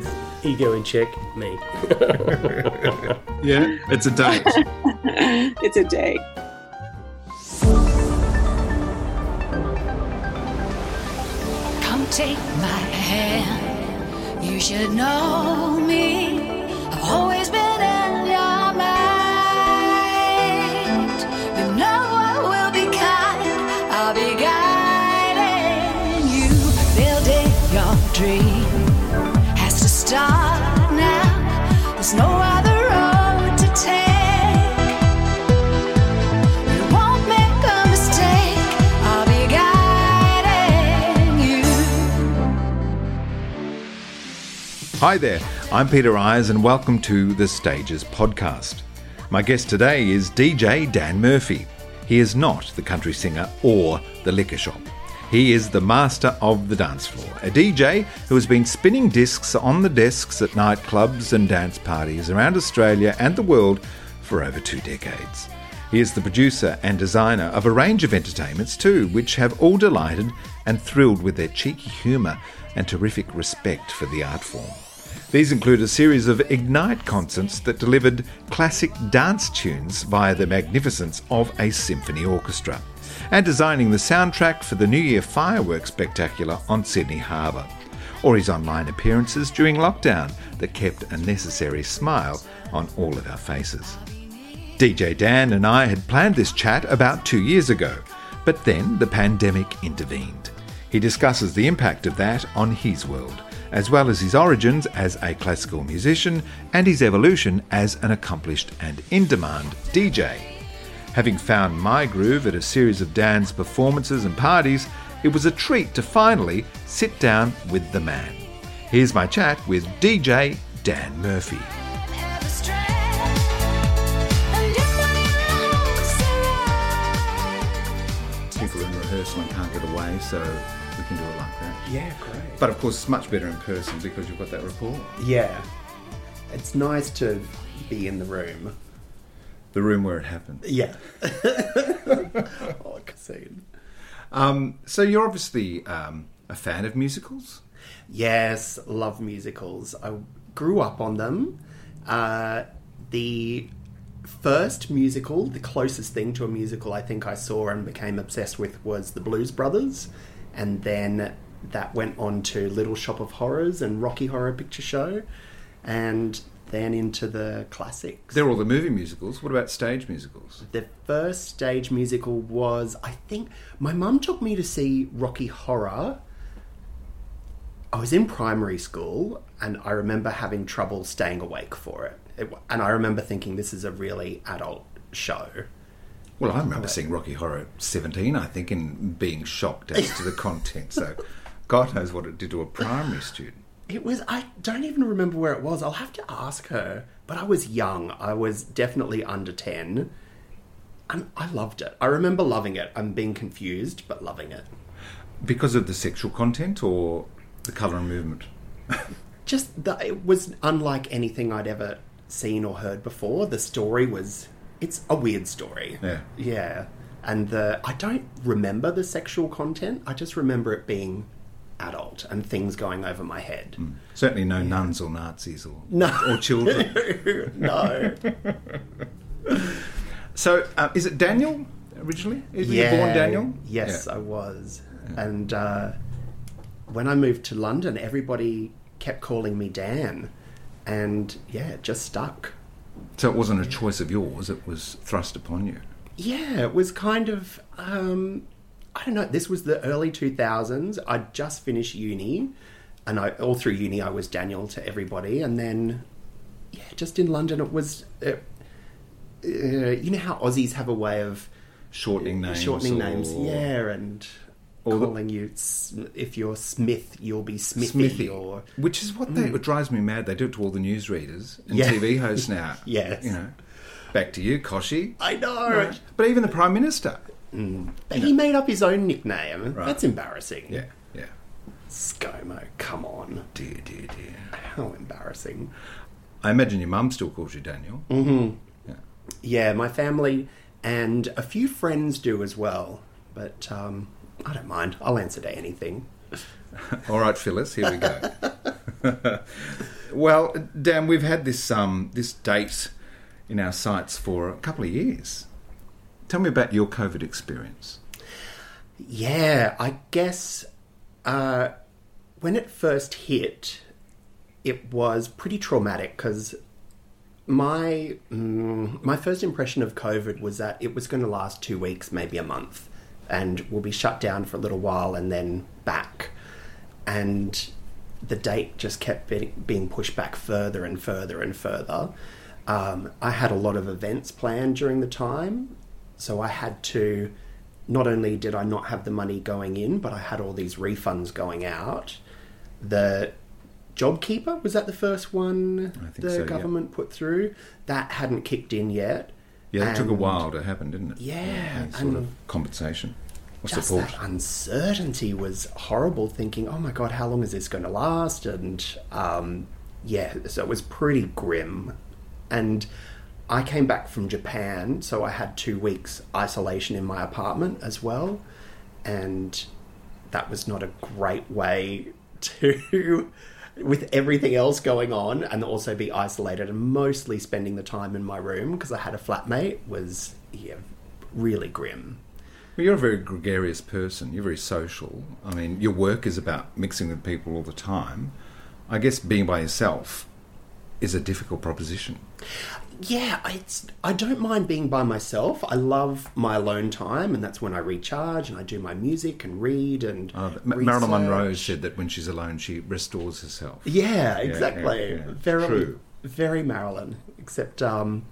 Ego in check, me. Yeah, it's a date. it's a day. Come take my hand. You should know me. I've always been Hi there, I'm Peter Ayres, and welcome to the Stages podcast. My guest today is DJ Dan Murphy. He is not the country singer or the liquor shop. He is the master of the dance floor, a DJ who has been spinning discs on the desks at nightclubs and dance parties around Australia and the world for over two decades. He is the producer and designer of a range of entertainments too, which have all delighted and thrilled with their cheeky humour and terrific respect for the art form. These include a series of Ignite concerts that delivered classic dance tunes via the magnificence of a symphony orchestra, and designing the soundtrack for the New Year fireworks spectacular on Sydney Harbour, or his online appearances during lockdown that kept a necessary smile on all of our faces. DJ Dan and I had planned this chat about two years ago, but then the pandemic intervened. He discusses the impact of that on his world, as well as his origins as a classical musician and his evolution as an accomplished and in demand DJ. Having found my groove at a series of Dan's performances and parties, it was a treat to finally sit down with the man. Here's my chat with DJ Dan Murphy. Have a strength, and you know people in rehearsal and can't get away, so we can do it like that. Yeah, great. But of course, it's much better in person because you've got that rapport. Yeah. It's nice to be in the room. The room where it happened. Yeah. oh, scene. Um, so you're obviously um, a fan of musicals. Yes, love musicals. I grew up on them. Uh, the first musical, the closest thing to a musical I think I saw and became obsessed with was The Blues Brothers. And then that went on to Little Shop of Horrors and Rocky Horror Picture Show. And then into the classics. They're all the movie musicals. What about stage musicals? The first stage musical was, I think, my mum took me to see Rocky Horror. I was in primary school and I remember having trouble staying awake for it. it and I remember thinking this is a really adult show. Well, I remember seeing Rocky Horror 17, I think, and being shocked as to the content. So, God knows what it did to a primary student. It was, I don't even remember where it was. I'll have to ask her. But I was young. I was definitely under 10. And I loved it. I remember loving it. I'm being confused, but loving it. Because of the sexual content or the colour and movement? just the, it was unlike anything I'd ever seen or heard before. The story was it's a weird story. Yeah. Yeah. And the I don't remember the sexual content. I just remember it being adult and things going over my head. Certainly no nuns or Nazis or, No. or children. no. So, uh, is it Daniel originally? Is you born Daniel? Yes, Yeah. I was. And uh, when I moved to London, everybody kept calling me Dan. And yeah, it just stuck. So it wasn't a choice of yours; it was thrust upon you. yeah, it was kind of um, I don't know. This was the early two thousands. I'd just finished uni, and I all through uni I was Daniel to everybody, and then yeah, just in London it was. Uh, uh, you know how Aussies have a way of shortening names, shortening or- names, yeah, and Or the- calling you if you're Smith, you'll be Smithy, Smithy, or which is what they, Mm. it drives me mad. They do it to all the newsreaders and Yeah. TV hosts now. Yes. you know. Back to you, Kochie. I know. Right. But even the Prime Minister. But he made up his own nickname. Right. That's embarrassing. Yeah, yeah. ScoMo, come on. Dear, dear, dear. How embarrassing. I imagine your mum still calls you Daniel. Mm-hmm. Yeah. Yeah, my family and a few friends do as well. But um, I don't mind. I'll answer to anything. All right, Phyllis, here we go. well, Dan, we've had this um, this date in our sights for a couple of years. Tell me about your COVID experience. Yeah, I guess uh, when it first hit, it was pretty traumatic because my mm, my first impression of COVID was that it was going to last two weeks, maybe a month, and we'll be shut down for a little while and then back. And the date just kept being, pushed back further and further and further. Um, I had a lot of events planned during the time, so I had to. Not only did I not have the money going in, but I had all these refunds going out. The JobKeeper was that the first one the so, yeah. government put through? That hadn't kicked in yet. Yeah, it took a while to happen, didn't it? Yeah, sort and of compensation or just support. that uncertainty was horrible. Thinking, oh my god, how long is this going to last? And um, yeah, so it was pretty grim. And I came back from Japan, so I had two weeks isolation in my apartment as well, and that was not a great way to. With everything else going on, and also be isolated, and mostly spending the time in my room because I had a flatmate, was yeah, really grim. Well, you're a very gregarious person. You're very social. I mean, your work is about mixing with people all the time. I guess being by yourself is a difficult proposition. Yeah, it's I don't mind being by myself. I love my alone time, and that's when I recharge and I do my music and read and Uh, Marilyn. Monroe said that when she's alone, she restores herself. Yeah, exactly. yeah, yeah. Very, True. very Marilyn. Except um,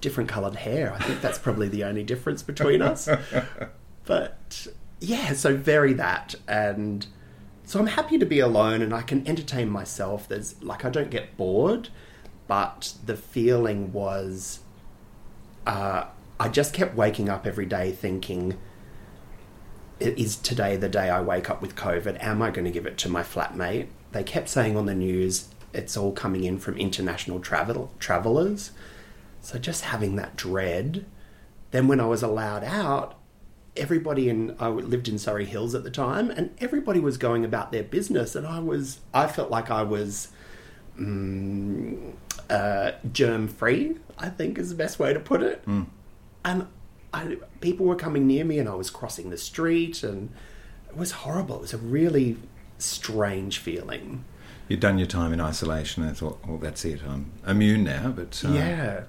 different coloured hair. I think that's probably the only difference between us. But yeah, so very that, and so I'm happy to be alone, and I can entertain myself. There's like I don't get bored, but the feeling was, uh, I just kept waking up every day thinking. Is today the day I wake up with COVID? Am I going to give it to my flatmate? They kept saying on the news it's all coming in from international travel travelers. So just having that dread. Then when I was allowed out, everybody in I lived in Surry Hills at the time, and everybody was going about their business, and I was I felt like I was mm, uh, germ free. I think is the best way to put it. And I, people were coming near me, and I was crossing the street, and it was horrible. It was a really strange feeling. You'd done your time in isolation and thought, well, that's it. I'm immune now. But uh, Yeah.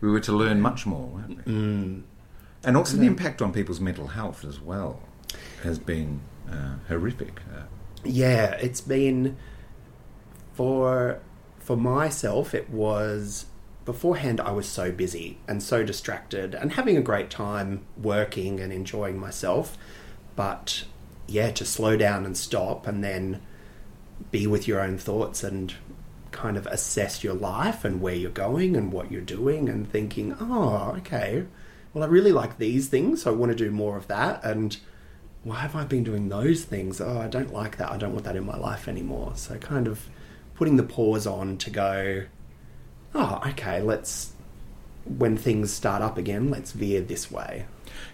we were to learn much more, weren't we? Mm. And also And the impact on people's mental health as well has been uh, horrific. Uh, yeah it's been for for myself it was beforehand i was so busy and so distracted and having a great time working and enjoying myself but yeah to slow down and stop and then be with your own thoughts and kind of assess your life and where you're going and what you're doing and thinking oh okay well i really like these things so i want to do more of that and why have I been doing those things? Oh, I don't like that. I don't want that in my life anymore. So, kind of putting the pause on to go, oh, okay, let's, when things start up again, let's veer this way.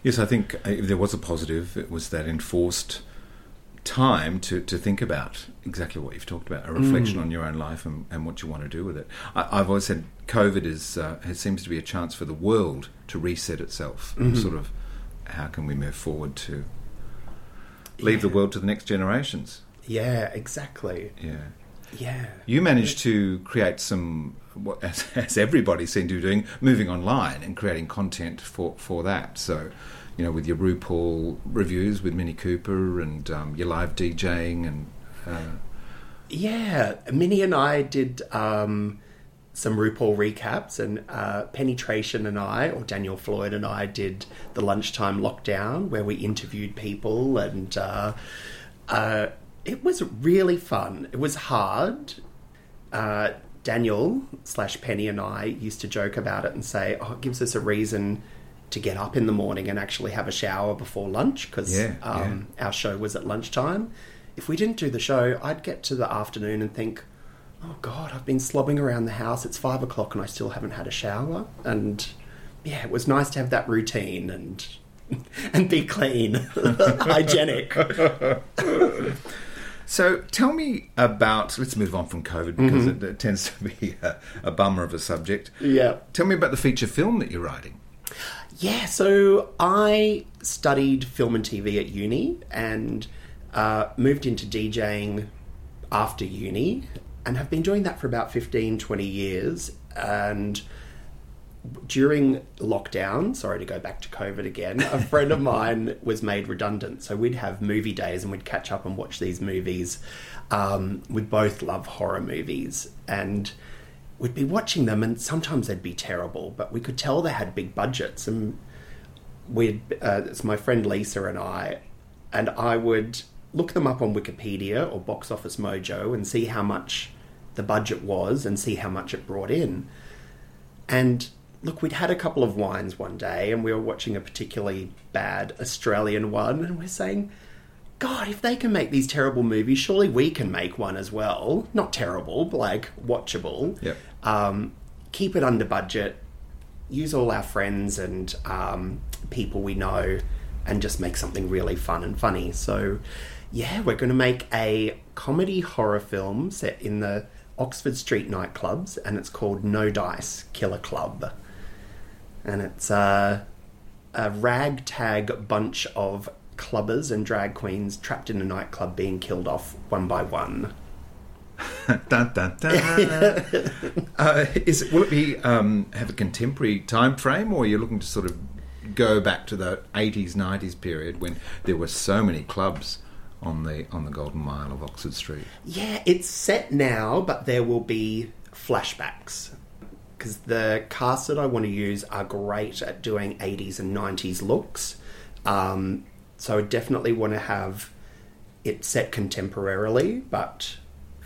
yes, I think uh, if there was a positive, it was that enforced time to, to think about exactly what you've talked about, a reflection Mm. on your own life and, and what you want to do with it. I, I've always said COVID is uh, it seems to be a chance for the world to reset itself. Mhm. Sort of, how can we move forward to leave the world to the next generations? Yeah, exactly. Yeah. Yeah. You managed to create some, as, as everybody seemed to be doing, moving online and creating content for, for that. So, you know, with your RuPaul reviews with Minnie Cooper and um, your live DJing and. Uh, Yeah, Minnie and I did um, some RuPaul recaps, and uh, Penetration and I, or Daniel Floyd and I, did the lunchtime lockdown where we interviewed people, and uh, uh, it was really fun. It was hard. Uh, Daniel slash Penny and I used to joke about it and say, "Oh, it gives us a reason." To get up in the morning and actually have a shower before lunch because Yeah, um, our show was at lunchtime. If we didn't do the show, I'd get to the afternoon and think, oh God, I've been slobbing around the house. It's five o'clock and I still haven't had a shower. And yeah, it was nice to have that routine and and be clean, hygienic. So tell me about. Let's move on from COVID because Mhm. it, it tends to be a, a bummer of a subject. Yeah. Tell me about the feature film that you're writing. Yeah, so I studied film and TV at uni and uh, moved into DJing after uni and have been doing that for about 15, 20 years. And during lockdown, sorry to go back to COVID again, a friend of mine was made redundant. So we'd have movie days and we'd catch up and watch these movies. Um, we both love horror movies. And we'd be watching them and sometimes they'd be terrible, but we could tell they had big budgets. And we'd, uh, it's my friend Lisa and I, and I would look them up on Wikipedia or Box Office Mojo and see how much the budget was and see how much it brought in. And look, we'd had a couple of wines one day and we were watching a particularly bad Australian one and we're saying, God, if they can make these terrible movies, surely we can make one as well. Not terrible, but like watchable. Yep. Um, keep it under budget. Use all our friends and um, people we know, and just make something really fun and funny. So, yeah, we're going to make a comedy horror film set in the Oxford Street nightclubs, and it's called No Dice Killer Club. And it's uh, a ragtag bunch of clubbers and drag queens trapped in a nightclub being killed off one by one. dun, dun, dun. uh, is it, will it be um, have a contemporary time frame, or are you looking to sort of go back to the eighties, nineties period when there were so many clubs on the on the Golden Mile of Oxford Street? Yeah, it's set now, but there will be flashbacks. Because the cast that I want to use are great at doing 80s and 90s looks. Um, so I definitely want to have it set contemporarily, but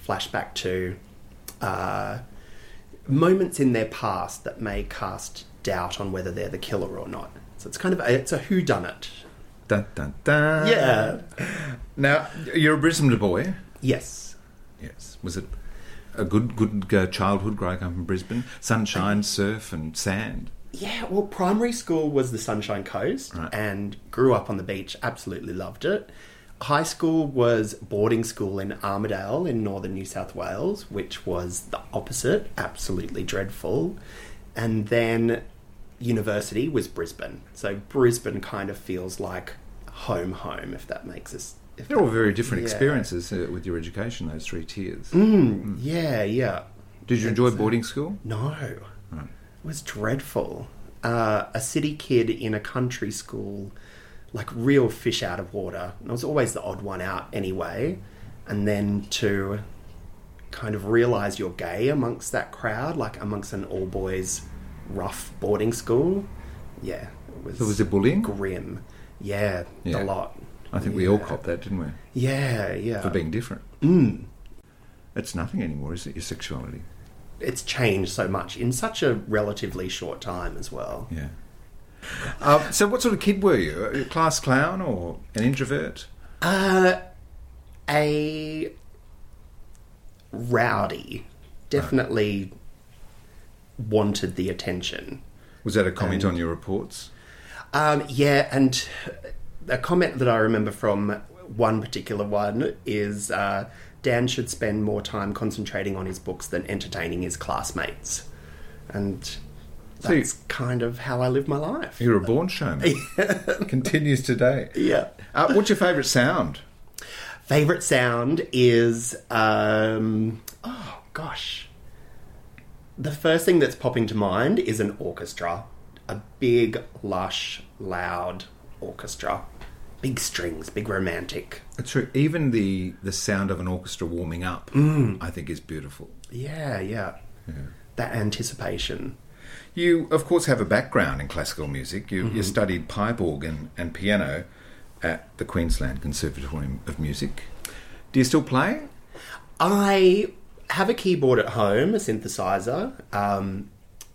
flashback to uh, moments in their past that may cast doubt on whether they're the killer or not. So it's kind of a, it's a who done it. Dun, dun, dun. Yeah. Now you're a Brisbane boy. Yes. Yes. Was it a good good uh, childhood growing up in Brisbane? Sunshine, surf, and sand. Yeah, well, primary school was the Sunshine Coast and grew up on the beach, absolutely loved it. High school was boarding school in Armidale in northern New South Wales, which was the opposite, absolutely dreadful. And then university was Brisbane. So Brisbane kind of feels like home, home, if that makes us. They're all very different Yeah. experiences uh, with your education. Those three tiers. Mm, Yeah, yeah. Did you enjoy boarding school? No. It was dreadful. Uh, a city kid in a country school, like real fish out of water. And I was always the odd one out anyway. And then to kind of realize you're gay amongst that crowd, like amongst an all boys rough boarding school. Yeah, it was. So was it bullying? Grim. Yeah, Yeah. a lot. I think we all copped that, didn't we? Yeah, yeah. For being different. Mm. It's nothing anymore, is it? Your sexuality. It's changed so much in such a relatively short time as well. Yeah. Um, so, what sort of kid were you? A class clown or an introvert? Uh, a rowdy. Definitely wanted the attention. Was that a comment And- on your reports? Um, yeah, and a comment that I remember from one particular one is uh, Dan should spend more time concentrating on his books than entertaining his classmates. And So that's kind of how I live my life. You're a born showman. Continues today. Yeah. Uh, what's your favourite sound? Favorite sound is um, gosh. The first thing that's popping to mind is an orchestra. A big, lush, loud orchestra. Big strings, big romantic. It's true. Even the the sound of an orchestra warming up, Mm. I think, is beautiful. Yeah, yeah. That anticipation. You, of course, have a background in classical music. You, you Mhm. studied pipe organ and piano at the Queensland Conservatorium of Music. Do you still play? I have a keyboard at home, a synthesizer, um,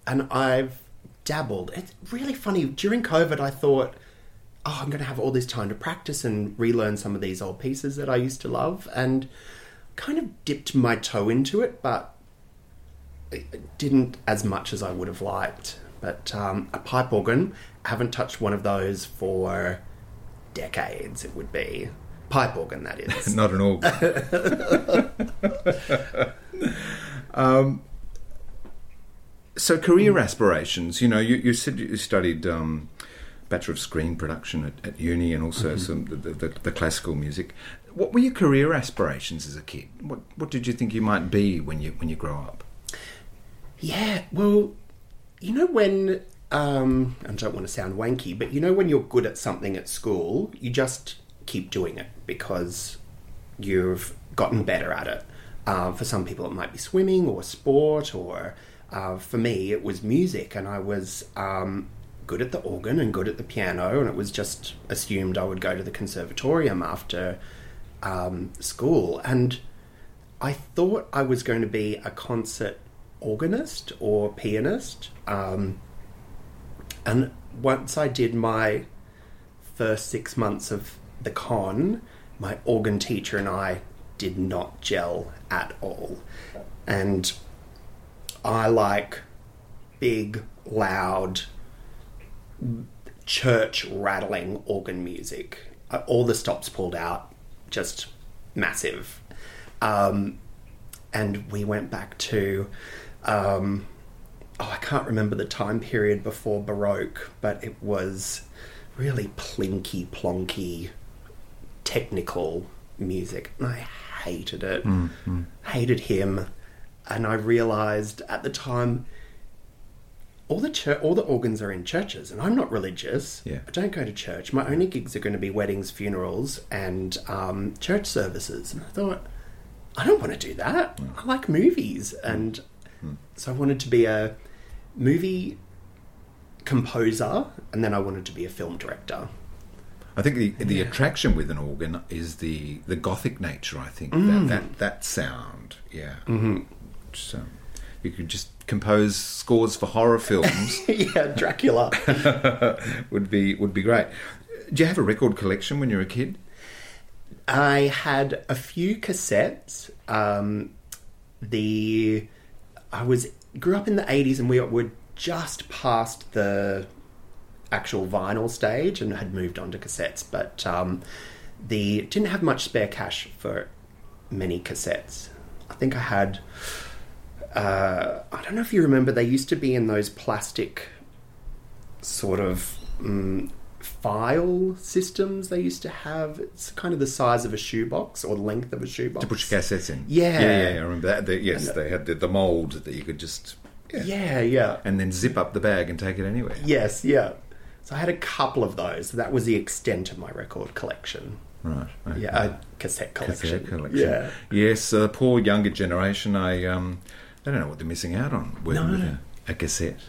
and I've dabbled. It's really funny. During COVID, I thought, oh, I'm going to have all this time to practice and relearn some of these old pieces that I used to love, and kind of dipped my toe into it, but it didn't as much as I would have liked. But um, a pipe organ, I haven't touched one of those for decades, it would be. Pipe organ, that is. Not an organ. um, so, career aspirations. You know, you, you said you studied um, Bachelor of Screen Production at, at uni and also Mhm. some the, the, the classical music. What were your career aspirations as a kid? What What did you think you might be when you when you grow up? Yeah, well, you know when um, I don't want to sound wanky, but you know when you're good at something at school, you just keep doing it because you've gotten better at it. Uh, for some people, it might be swimming or sport, or uh, for me, it was music, and I was um, good at the organ and good at the piano, and it was just assumed I would go to the conservatorium after um, school, and I thought I was going to be a concert organist or pianist. Um, and once I did my first six months of the con, my organ teacher and I did not gel at all. And I like big, loud, church rattling organ music. Uh, All the stops pulled out, just massive. Um, and we went back to, um, oh, I can't remember the time period before Baroque, but it was really plinky plonky, technical music. And I hated it. Mm, mm. Hated him. And I realized at the time, all the all the organs are in churches, and I'm not religious. Yeah. I don't go to church. My only gigs are going to be weddings, funerals, and um, church services. And I thought, I don't want to do that. I like movies, and so I wanted to be a movie composer, and then I wanted to be a film director. I think the the Yeah. attraction with an organ is the the gothic nature. I think Mm. that, that that sound, yeah. Mhm. So you could just compose scores for horror films. yeah, Dracula would be would be great. Do you have a record collection when you were a kid? I had a few cassettes. Um, the I was grew up in the eighties, and we were just past the actual vinyl stage, and had moved on to cassettes. But um, the didn't have much spare cash for many cassettes. I think I had. Uh, I don't know if you remember. They used to be in those plastic sort of mm, file systems they used to have. It's kind of the size of a shoebox or the length of a shoebox. To put your cassettes in. Yeah. yeah, yeah. I remember that. The, yes, And, they had the, the mold that you could just Yeah, yeah. yeah. and then zip up the bag and take it anywhere. Yes, yeah. So I had a couple of those. That was the extent of my record collection. Right. okay. Yeah, a cassette collection. Cassette collection. Yeah. Yes, the poor younger generation. I um, they don't know what they're missing out on working No. with a, a cassette.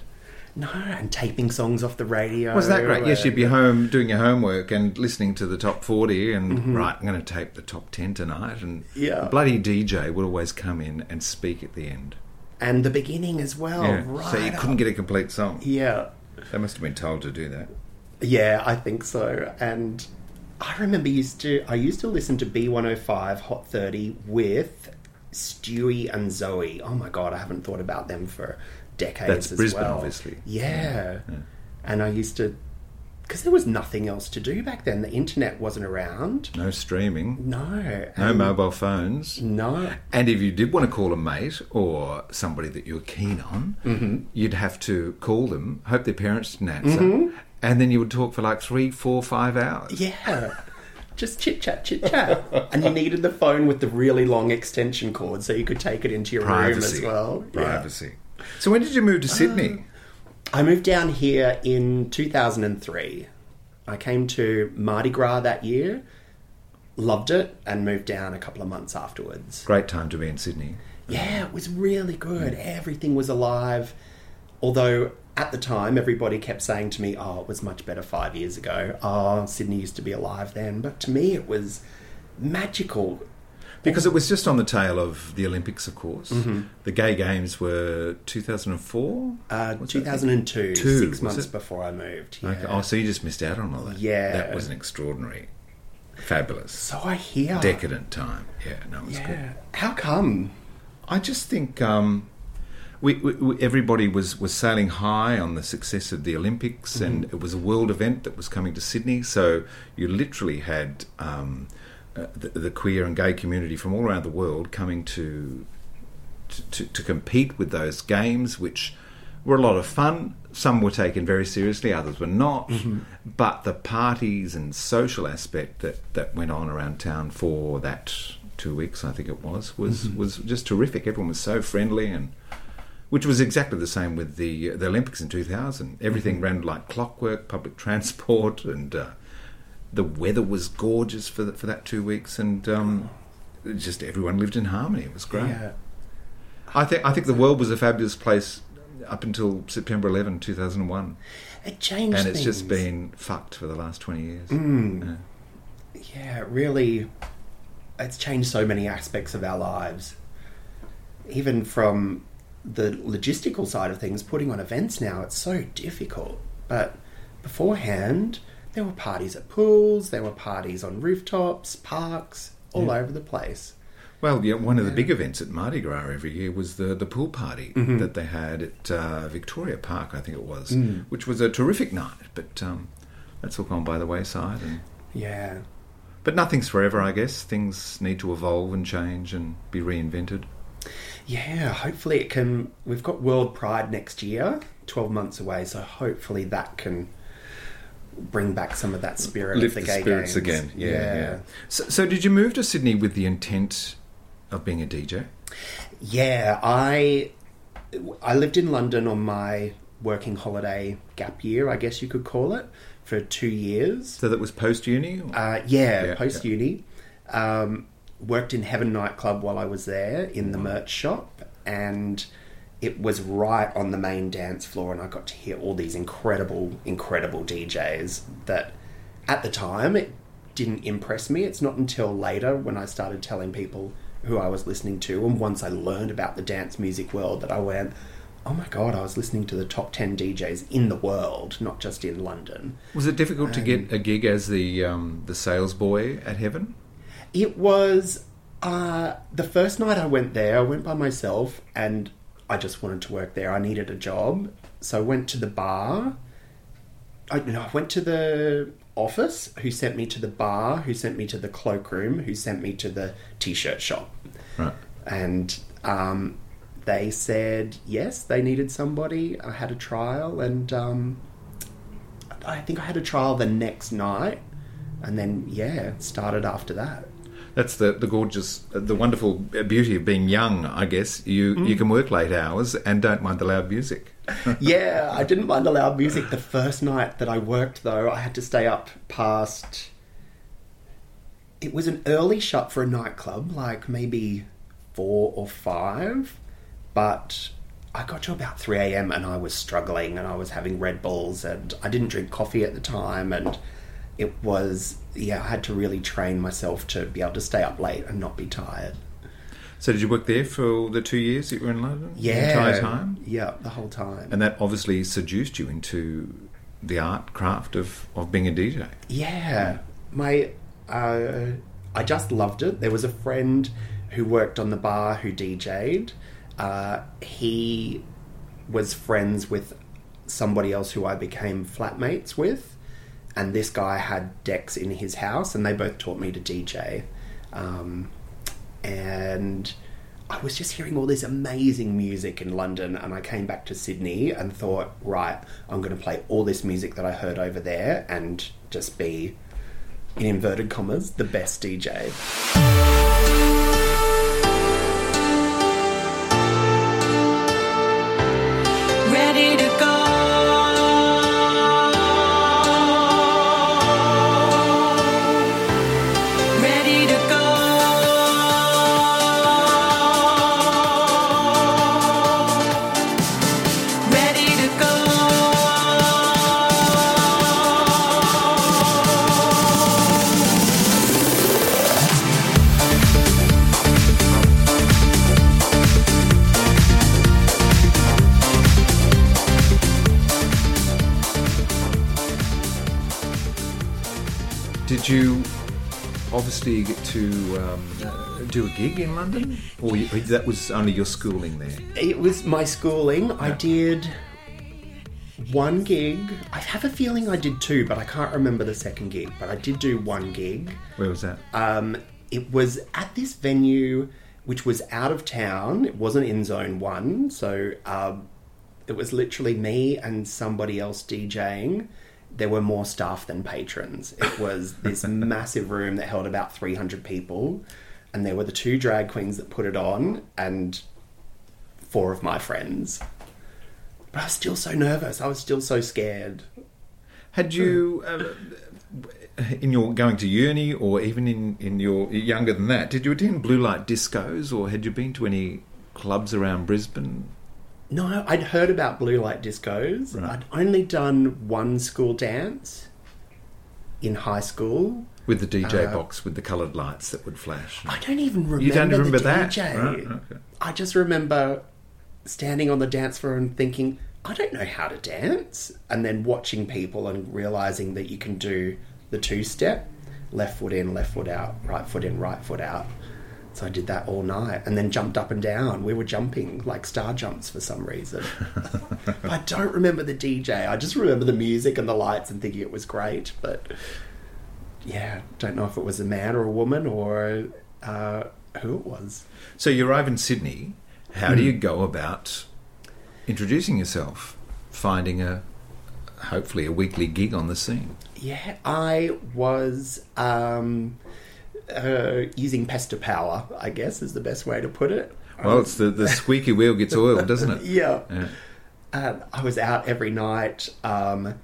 No, and taping songs off the radio. Was that great? Yes, you'd be home doing your homework and listening to the top 40 and, Mhm. right, I'm going to tape the top 10 tonight. And Yeah. the bloody DJ would always come in and speak at the end. And the beginning as well. yeah. Right. so you couldn't get a complete song. Yeah. They must have been told to do that. Yeah, I think so. And I remember used to I used to listen to B105 Hot 30 with Stewie and Zoe. Oh my god, I haven't thought about them for decades That's as Brisbane, well. obviously. Yeah. And I used to because there was nothing else to do back then. The internet wasn't around. No streaming. No. No mobile phones. No. And if you did want to call a mate or somebody that you were keen on, Mhm. you'd have to call them, hope their parents didn't answer, Mhm. and then you would talk for like three, four, five hours. Yeah. Just chit chat, chit chat. and you needed the phone with the really long extension cord so you could take it into your room as Privacy. well. Yeah. Privacy. So when did you move to um, Sydney? I moved down here in 2003. I came to Mardi Gras that year, loved it, and moved down a couple of months afterwards. Great time to be in Sydney. Yeah, it was really good. Mm. Everything was alive. Although at the time, everybody kept saying to me, oh, it was much better five years ago. Oh, Sydney used to be alive then. But to me, it was magical. Because it was just on the tail of the Olympics, of course. Mhm. The Gay Games were 2004? Uh, 2002, Two, six months it? before I moved. Yeah. Okay. Oh, so you just missed out on all that. Yeah. That was an extraordinary, fabulous, So I hear. decadent time. Yeah, no, it was good. How come? I just think um, we, we, everybody was, was sailing high on the success of the Olympics, and Mm-hmm. it was a world event that was coming to Sydney. So you literally had um, uh, the, the queer and gay community from all around the world coming to, to, to to compete with those games, which were a lot of fun. Some were taken very seriously, others were not. Mm-hmm. But the parties and social aspect that, that went on around town for that two weeks, I think it was, was Mhm. was just terrific. Everyone was so friendly, and which was exactly the same with the the Olympics in 2000. Everything Mhm. ran like clockwork, public transport, and uh, the weather was gorgeous for the, for that two weeks, and um, just everyone lived in harmony. It was great. Yeah. I think I think the world was a fabulous place up until September 11, 2001. It changed and it's just been fucked for the last 20 years. Mm. Yeah. Yeah, really, it's changed so many aspects of our lives. Even from the logistical side of things, putting on events now, it's so difficult. But beforehand, there were parties at pools, there were parties on rooftops, parks, all Yeah. over the place. Well, yeah, one of the big events at Mardi Gras every year was the, the pool party Mhm. that they had at uh, Victoria Park, I think it was, Mm. which was a terrific night. But um, that's all gone by the wayside. And Yeah. but nothing's forever, I guess. Things need to evolve and change and be reinvented. Yeah, hopefully it can. We've got World Pride next year, 12 months away, so hopefully that can bring back some of that spirit Lift of the, the gay spirits games. again. Yeah, yeah. So, so did you move to Sydney with the intent of being a DJ? Yeah, I I lived in London on my working holiday gap year, I guess you could call it, for two years. So that was post uni? Uh, yeah, Yeah, post uni. Um, worked in Heaven nightclub while I was there in the merch shop, and it was right on the main dance floor, and I got to hear all these incredible, incredible DJs that at the time it didn't impress me. It's not until later when I started telling people who I was listening to, and once I learned about the dance music world, that I went, oh my god, I was listening to the top 10 DJs in the world, not just in London. Was it difficult to Um, get a gig as the um, the sales boy at Heaven? It was uh, the first night I went there. I went by myself, and I just wanted to work there. I needed a job, so I went to the bar. I, no, I went to the office. Who sent me to the bar? Who sent me to the cloakroom? Who sent me to the t-shirt shop? Right. And um, they said yes, they needed somebody. I had a trial, and um, I think I had a trial the next night, and then yeah, started after that. That's the, the gorgeous, the wonderful beauty of being young, I guess. You Mm. you can work late hours and don't mind the loud music. yeah, I didn't mind the loud music. The first night that I worked, though, I had to stay up past. It was an early shut for a nightclub, like maybe four or five, but I got to about 3 a.m. and I was struggling and I was having Red Bulls and I didn't drink coffee at the time and it was, yeah, I had to really train myself to be able to stay up late and not be tired. So did you work there for the two years that you were in London? Yeah. The entire time? Yeah, the whole time. And that obviously seduced you into the art craft of, of being a DJ. Yeah, my uh, I just loved it. There was a friend who worked on the bar who DJ'd. Uh, he was friends with somebody else who I became flatmates with, and this guy had decks in his house, and they both taught me to DJ. Um, and I was just hearing all this amazing music in London, and I came back to Sydney and thought, right, I'm going to play all this music that I heard over there and just be in inverted commas, the best DJ. Obviously get to um, uh, do a gig in London, or you, that was only your schooling there? It was my schooling. I did one gig. I have a feeling I did two, but I can't remember the second gig. But I did do one gig. Where was that? Um, it was at this venue which was out of town. It wasn't in Zone One, so um, it was literally me and somebody else DJing. There were more staff than patrons. It was this massive room that held about 300 people, and there were the two drag queens that put it on, and four of my friends. But I was still so nervous. I was still so scared. Had you, uh, in your going to uni, or even in, in your younger than that, did you attend blue light discos, or had you been to any clubs around Brisbane? No, I'd heard about blue light discos. Right. I'd only done one school dance in high school. With the DJ Uh, box with the coloured lights that would flash. I don't even remember. You don't remember the that? DJ. Right, okay. I just remember standing on the dance floor and thinking, I don't know how to dance, and then watching people and realizing that you can do the two step, left foot in, left foot out, right foot in, right foot out. So I did that all night, and then jumped up and down. We were jumping like star jumps for some reason. I don't remember the DJ. I just remember the music and the lights and thinking it was great. But yeah, don't know if it was a man or a woman or uh, who it was. So you arrive in Sydney. How do you go about introducing yourself, finding a hopefully a weekly gig on the scene? Yeah, I was um, uh, using pester power. I guess is the best way to put it. Well, it's the, the squeaky wheel gets oiled, doesn't it? Yeah. Yeah. Uh, I was out every night, um,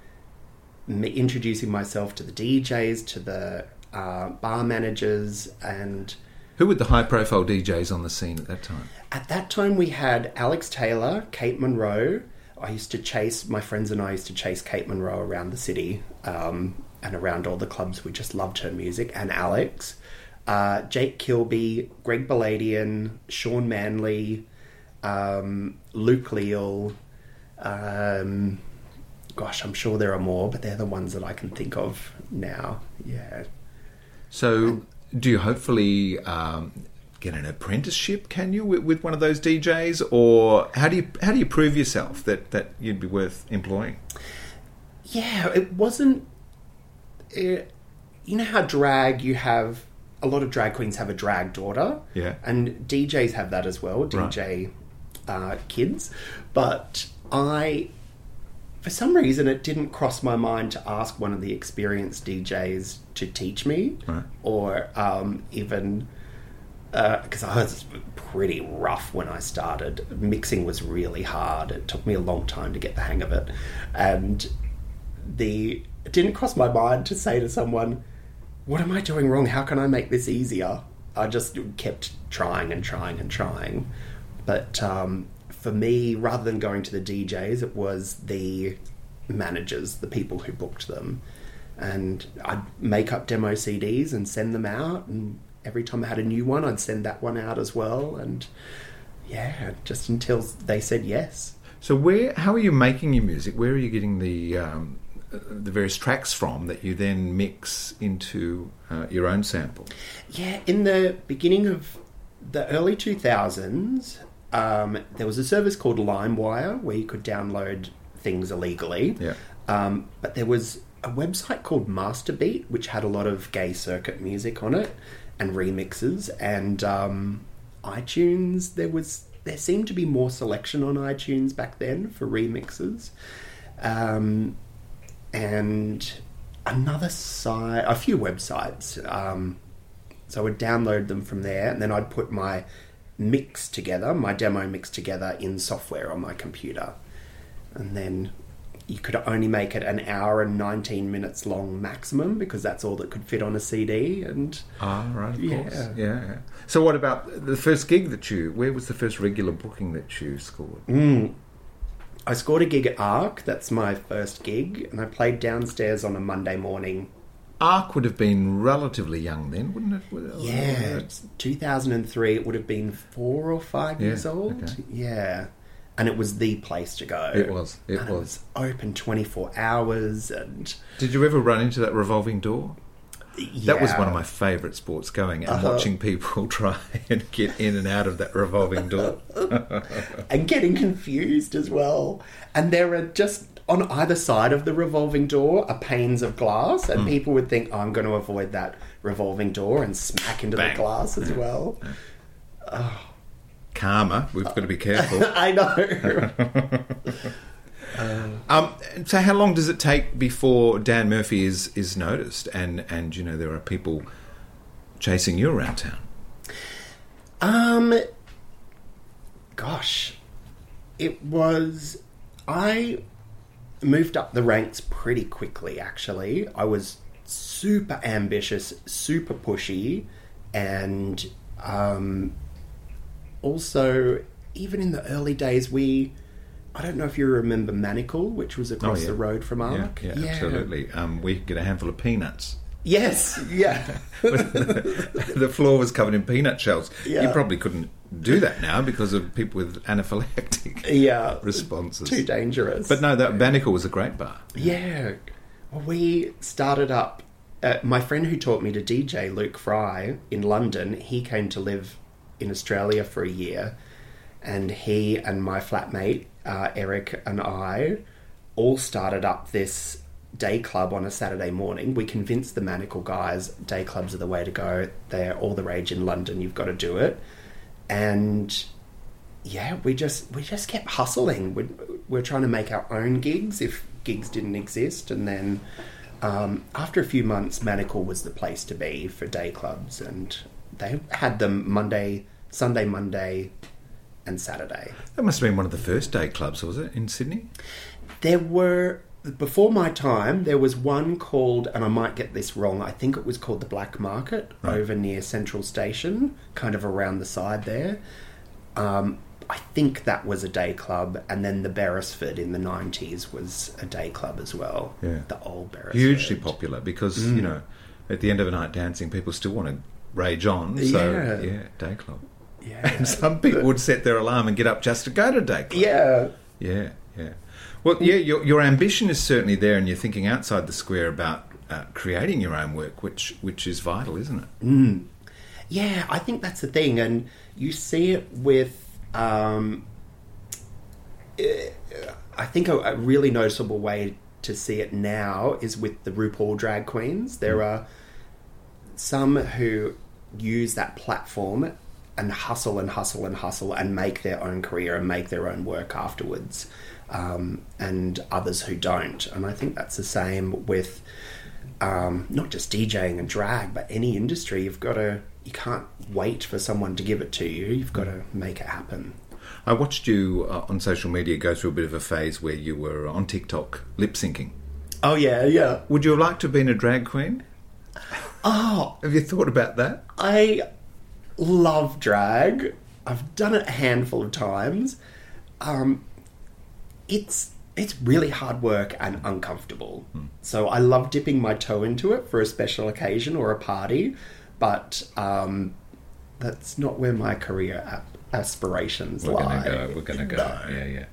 m- introducing myself to the DJs, to the uh, bar managers, and Who were the high profile DJs on the scene at that time? At that time, we had Alex Taylor, Kate Monroe. I used to chase, my friends and I used to chase Kate Monroe around the city um, and around all the clubs. We just loved her music. And Alex, uh, Jake Kilby, Greg Baladian, Sean Manley, um, Luke Leal. Um, gosh, I'm sure there are more, but they're the ones that I can think of now. Yeah. So, do you hopefully um, get an apprenticeship? Can you with, with one of those DJs, or how do you how do you prove yourself that that you'd be worth employing? Yeah, it wasn't. It, you know how drag you have a lot of drag queens have a drag daughter, Yeah. and DJs have that as well, DJ uh, kids. But I, for some reason, it didn't cross my mind to ask one of the experienced DJs to teach me, Right. or um, even because I was pretty rough when I started. Mixing was really hard. It took me a long time to get the hang of it, and the it didn't cross my mind to say to someone, "What am I doing wrong? How can I make this easier?" I just kept trying and trying and trying, but um, for me, rather than going to the DJs, it was the managers, the people who booked them, and I'd make up demo CDs and send them out and every time I had a new one, I'd send that one out as well. And yeah, just until they said yes. So, where how are you making your music? Where are you getting the um, the various tracks from that you then mix into uh, your own sample? Yeah, in the beginning of the early 2000s, um, there was a service called LimeWire where you could download things illegally. Yeah. Um, but there was a website called Masterbeat, which had a lot of gay circuit music on it and remixes. And um, iTunes, there was there seemed to be more selection on iTunes back then for remixes. Um, and another site, a few websites. Um, so I would download them from there, and then I'd put my mix together, my demo mix together in software on my computer, and then you could only make it an hour and 19 minutes long maximum because that's all that could fit on a CD. And Ah, right, of Yeah. course. Yeah. So, what about the first gig that you? Where was the first regular booking that you scored? Mm. I scored a gig at ARQ. That's my first gig, and I played downstairs on a Monday morning. ARQ would have been relatively young then, wouldn't it? Well, uh, Yeah, it's 2003. It would have been four or five Yeah, years old. okay. Yeah, and it was the place to go. It was, it And was. open 24 hours, and Did you ever run into that revolving door? That was one of my favourite sports going and Uh-huh. watching people try and get in and out of that revolving door. and getting confused as well. And there are just on either side of the revolving door are panes of glass, and Mm. people would think, oh, "I'm going to avoid that revolving door and smack into Bang. the glass as well." oh. Karma, we've got to be careful. I know. Um, so, how long does it take before Dan Murphy is is noticed, and and you know there are people chasing you around town? Um, gosh, it was. I moved up the ranks pretty quickly, actually. I was super ambitious, super pushy, and um, also, even in the early days, we. I don't know if you remember Manacle, which was across Oh, yeah. the road from Yeah, ARQ. yeah, absolutely. Um, we could get a handful of peanuts. Yes, yeah. the floor was covered in peanut shells. You probably couldn't do that now because of people with anaphylactic Yeah. responses. Too dangerous. But no, that Manacle was a great bar. Yeah. Well, we started up. Uh, my friend who taught me to DJ, Luke Fry, in London, he came to live in Australia for a year. And he and my flatmate, uh, Eric, and I all started up this day club on a Saturday morning. We convinced the Manacle guys day clubs are the way to go. They're all the rage in London. You've got to do it. And yeah, we just we just kept hustling. We're, we're trying to make our own gigs if gigs didn't exist, and then um, after a few months, Manacle was the place to be for day clubs, and they had them Monday, Sunday, Monday, and Saturday. That must have been one of the first day clubs, was it, in Sydney? There were before my time. There was one called, and I might get this wrong. I think it was called the Black Market Right. over near Central Station, kind of around the side there. Um, I think that was a day club, and then the Beresford in the nineties was a day club as well. Yeah. the old Beresford. Hugely popular because, Mm. you know, at the end of a night dancing, people still want to rage on. So, Yeah. yeah, day club. Yeah. And some people would set their alarm and get up just to go to day club. Yeah. Yeah, yeah. Well, yeah, your, your ambition is certainly there, and you're thinking outside the square about uh, creating your own work, which which is vital, isn't it? Mm. Yeah, I think that's the thing, and you see it with. Um, eh, I think a, a really noticeable way to see it now is with the RuPaul drag queens. There are some who use that platform and hustle and hustle and hustle and make their own career and make their own work afterwards, um, and others who don't. And I think that's the same with um, not just DJing and drag, but any industry. You've got to, you can't wait for someone to give it to you. You've got to make it happen. I watched you uh, on social media go through a bit of a phase where you were on TikTok lip syncing. Oh yeah, yeah. Would you have liked to have been a drag queen? Oh, Have you thought about that? I love drag. I've done it a handful of times. Um, it's it's really hard work and uncomfortable. So I love dipping my toe into it for a special occasion or a party, but um, that's not where my career aspirations We're lie. gonna go. We're gonna go. Yeah, yeah.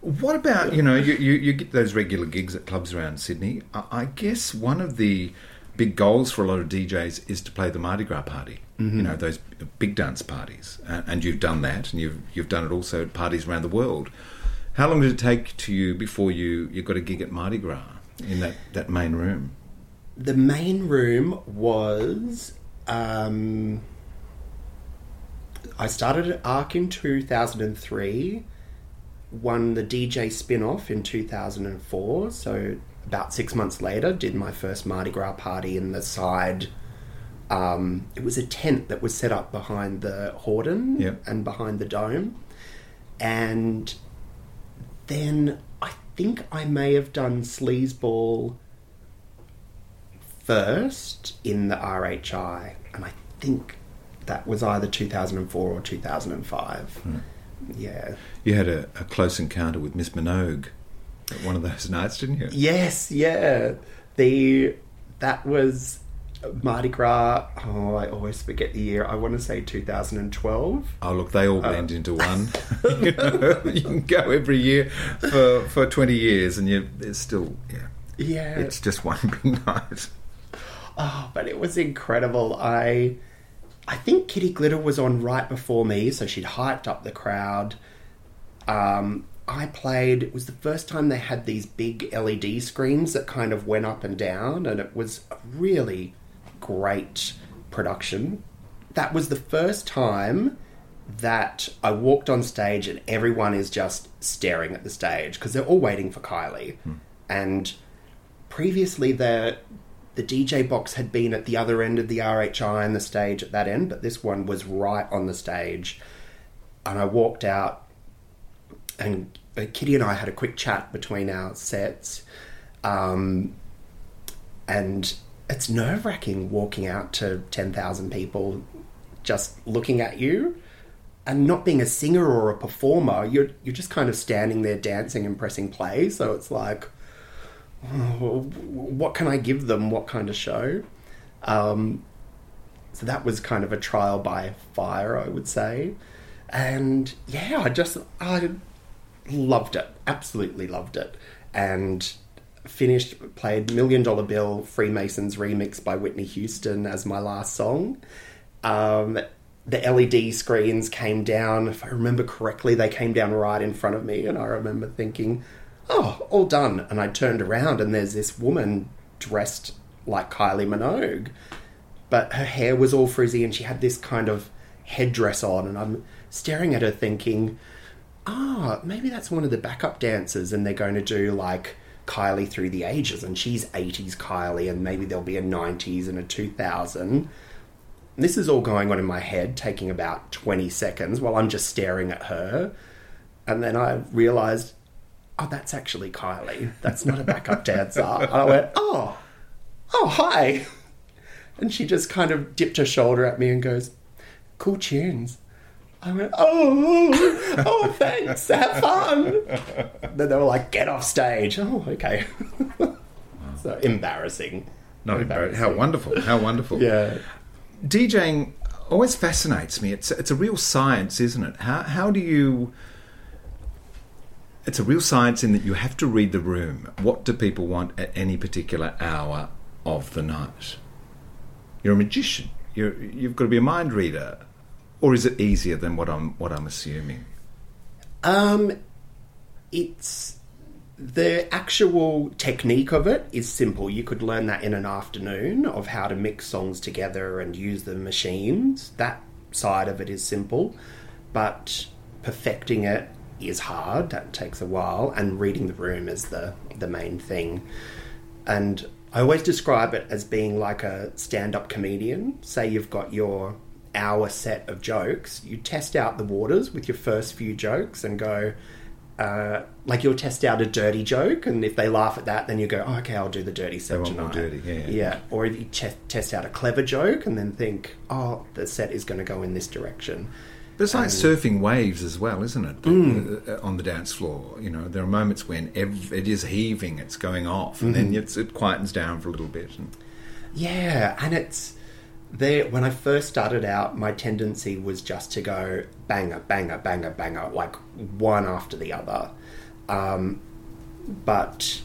What about you know you, you, you get those regular gigs at clubs around Sydney? I, I guess one of the big goals for a lot of DJs is to play the Mardi Gras party. You Mhm. know those big dance parties, and, and you've done that, and you've you've done it also at parties around the world. How long did it take to you before you, you got a gig at Mardi Gras in that, that main room? The main room was. Um, I started at ARQ in 2003, won the DJ spin off in 2004, so about six months later, did my first Mardi Gras party in the side. Um, it was a tent that was set up behind the Hordern Yep. and behind the dome. And then I think I may have done Sleazeball first in the RHI. And I think that was either 2004 or 2005. Yeah. You had a, a close encounter with Miss Minogue at one of those nights, didn't you? Yes, yeah. The that was Mardi Gras. Oh, I always forget the year. I want to say 2012. Oh, look, they all Uh, blend into one. you, know, you can go every year for, for 20 years and you, it's still, yeah. Yeah. It's just one big night. Oh, but it was incredible. I I think Kitty Glitter was on right before me, so she'd hyped up the crowd. Um, I played. It was the first time they had these big LED screens that kind of went up and down, and it was really great production. That was the first time that I walked on stage and everyone is just staring at the stage because they're all waiting for Kylie. And previously, the the DJ box had been at the other end of the RHI and the stage at that end, but this one was right on the stage. And I walked out, and uh, Kitty and I had a quick chat between our sets. Um, and it's nerve wracking walking out to 10,000 people just looking at you and not being a singer or a performer. You're, you're just kind of standing there dancing and pressing play. So it's like, oh, what can I give them? What kind of show? Um, so that was kind of a trial by fire, I would say. And yeah, I just I loved it, absolutely loved it, and finished played Million Dollar Bill Freemasons remix by Whitney Houston as my last song. Um, the LED screens came down. If I remember correctly, they came down right in front of me, and I remember thinking, "Oh, all done." And I turned around, and there's this woman dressed like Kylie Minogue, but her hair was all frizzy, and she had this kind of headdress on, and I'm staring at her thinking, "Ah, maybe that's one of the backup dancers, and they're going to do like." Kylie through the ages, and she's 80s Kylie, and maybe there'll be a 90s and a 2000. This is all going on in my head, taking about 20 seconds while I'm just staring at her. And then I realized, oh, that's actually Kylie. That's not a backup dancer. And I went, oh, oh, hi. And she just kind of dipped her shoulder at me and goes, cool tunes. I went, oh, oh, thanks, have fun. Then they were like, get off stage. Oh, okay. so embarrassing. Not embarrassing. How wonderful. How wonderful. Yeah. DJing always fascinates me. It's it's a real science, isn't it? How how do you it's a real science in that you have to read the room. What do people want at any particular hour of the night? You're a magician. You're you've got to be a mind reader. Or is it easier than what I'm what I'm assuming? Um, it's the actual technique of it is simple. You could learn that in an afternoon of how to mix songs together and use the machines. That side of it is simple, but perfecting it is hard. That takes a while, and reading the room is the the main thing. And I always describe it as being like a stand-up comedian. Say you've got your hour set of jokes, you test out the waters with your first few jokes and go, uh, like you'll test out a dirty joke, and if they laugh at that, then you go, oh, okay, I'll do the dirty set more tonight. dirty, yeah, yeah. Or if you ch- test out a clever joke and then think, oh, the set is going to go in this direction. But it's like And- surfing waves as well, isn't it? Mm. On the dance floor, you know, there are moments when ev- it is heaving, it's going off, and then Mhm. it's, it quietens down for a little bit. And Yeah, and it's there. When I first started out, my tendency was just to go banger, banger, banger, banger, like one after the other. Um, but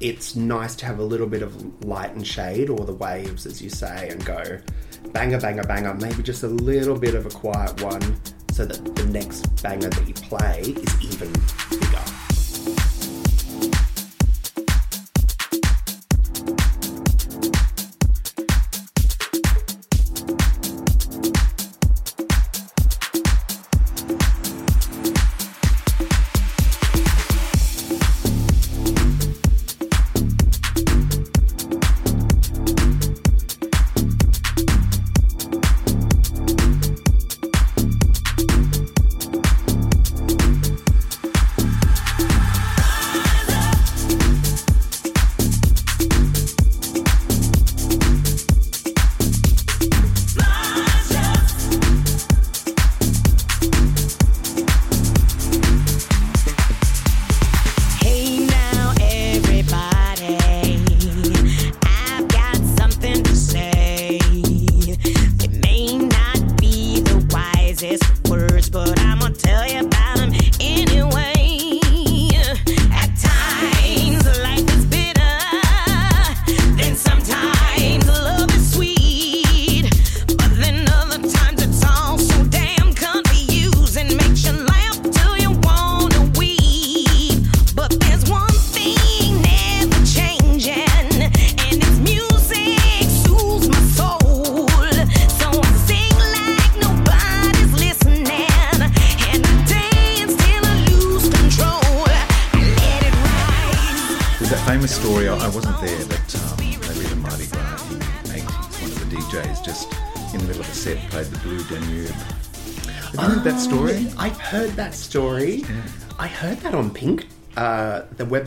it's nice to have a little bit of light and shade, or the waves, as you say, and go banger, banger, banger. Maybe just a little bit of a quiet one, so that the next banger that you play is even bigger.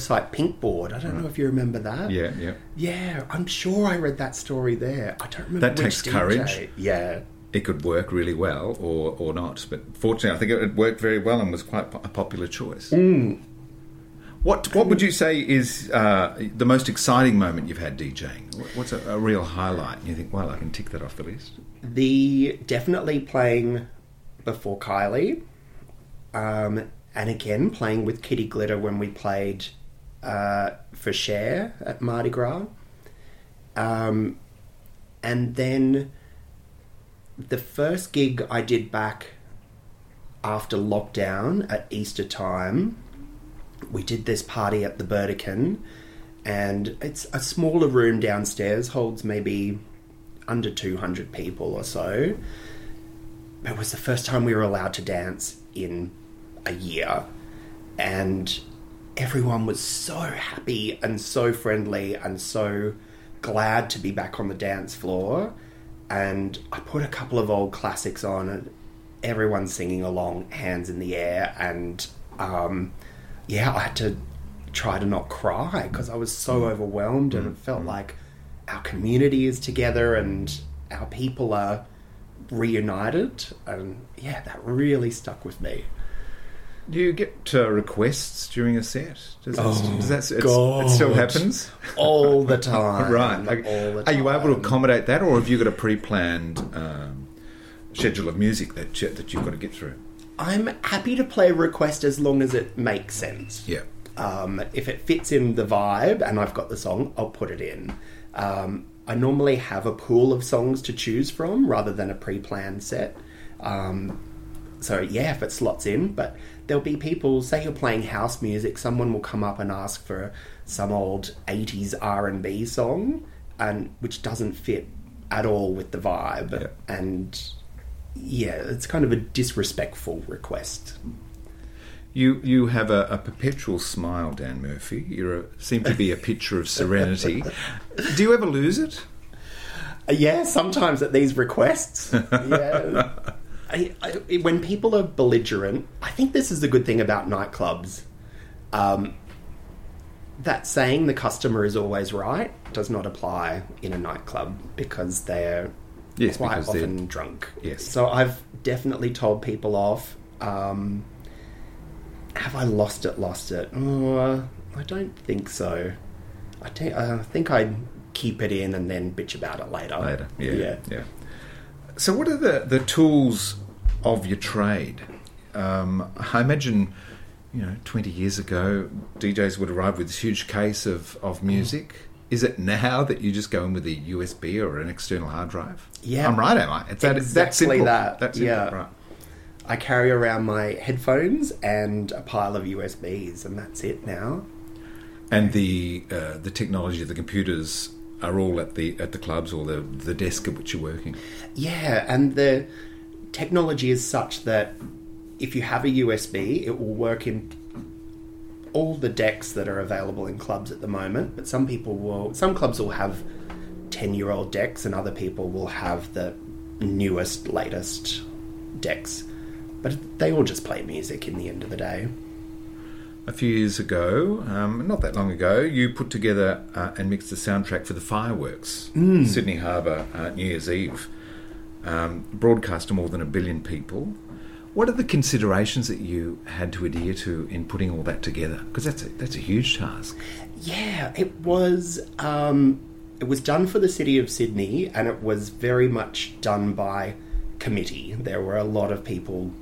Website Pinkboard. I don't know if you remember that. Yeah, yeah. Yeah, I'm sure I read that story there. I don't remember That takes DJ. courage. Yeah. It could work really well or, or not, but fortunately, I think it, it worked very well and was quite a popular choice. Mm. What What would you say is uh, the most exciting moment you've had DJing? What's a, a real highlight? And you think, well, I can tick that off the list. The definitely playing before Kylie, um, and again playing with Kitty Glitter when we played uh, for Cher at Mardi Gras, um, and then the first gig I did back after lockdown at Easter time. We did this party at the Burdekin, and it's a smaller room downstairs, holds maybe under 200 people or so. It was the first time we were allowed to dance in a year, and everyone was so happy and so friendly and so glad to be back on the dance floor. And I put a couple of old classics on, and everyone's singing along, hands in the air, and um, yeah, I had to try to not cry because I was so mm. overwhelmed, and it mm. felt mm. like our community is together and our people are reunited, and yeah, that really stuck with me. Do you get uh, requests during a set? Does that, Oh, does that it still happens All the time. right? Like, All the time. Are you able to accommodate that, or have you got a pre-planned um, schedule of music that that you've got to get through? I'm happy to play a request as long as it makes sense. Yeah. Um, if it fits in the vibe and I've got the song, I'll put it in. Um, I normally have a pool of songs to choose from rather than a pre-planned set. Um, so yeah, if it slots in, but there'll be people. Say you're playing house music, someone will come up and ask for some old '80s R&B song, and which doesn't fit at all with the vibe, and yeah, it's kind of a disrespectful request. You you have a, a perpetual smile, Dan Murphy. You seem to be a picture of serenity. Do you ever lose it? Uh, Yeah, sometimes at these requests. Yeah. I, I, when people are belligerent, I think this is the good thing about nightclubs. Um, that saying the customer is always right does not apply in a nightclub because they're Yes, quite because they're- often drunk. Yes. So I've definitely told people off. Um, have I lost it? Lost it? Oh, I don't think so. I, think I'd keep it in and then bitch about it later. Later, yeah, Yeah. yeah. So, what are the the tools of your trade? Um, I imagine, you know, twenty years ago, DJs would arrive with this huge case of of music. Is it now that you just go in with a USB or an external hard drive? Yeah. I'm right, am I? It's that, that exactly that. That's simple, yeah. right. I carry around my headphones and a pile of USBs, and that's it now. And the uh, the technology, of the computers are all at the at the clubs or the the desk at which you're working. Yeah, and the technology is such that if you have a USB, it will work in all the decks that are available in clubs at the moment. But some people will, some clubs will have 10 year old decks, and other people will have the newest, latest decks. But they all just play music in the end of the day. A few years ago, um, not that long ago, you put together uh, and mixed the soundtrack for the fireworks, Mm. Sydney Harbour uh, New Year's Eve, um, broadcast to more than a billion people. What are the considerations that you had to adhere to in putting all that together? Because that's a, that's a huge task. Yeah, it was. Um, it was done for the city of Sydney, and it was very much done by committee. There were a lot of people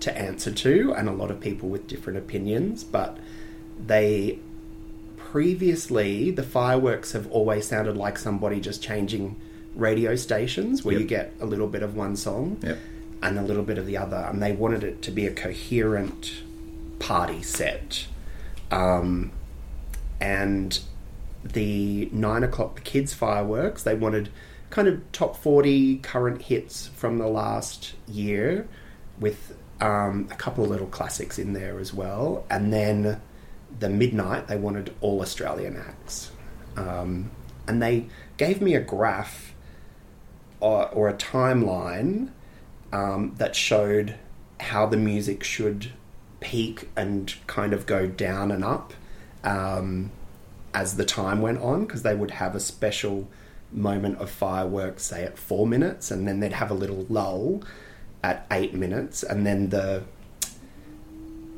to answer to, and a lot of people with different opinions. But they previously, the fireworks have always sounded like somebody just changing radio stations, where you get a little bit of one song Yep. and a little bit of the other, and they wanted it to be a coherent party set. Um, and the nine o'clock the kids fireworks, they wanted kind of top forty current hits from the last year, with um, a couple of little classics in there as well, and then the midnight they wanted all Australian acts. Um, and they gave me a graph or, or a timeline um, that showed how the music should peak and kind of go down and up um, as the time went on because they would have a special moment of fireworks, say at four minutes, and then they'd have a little lull at eight minutes, and then the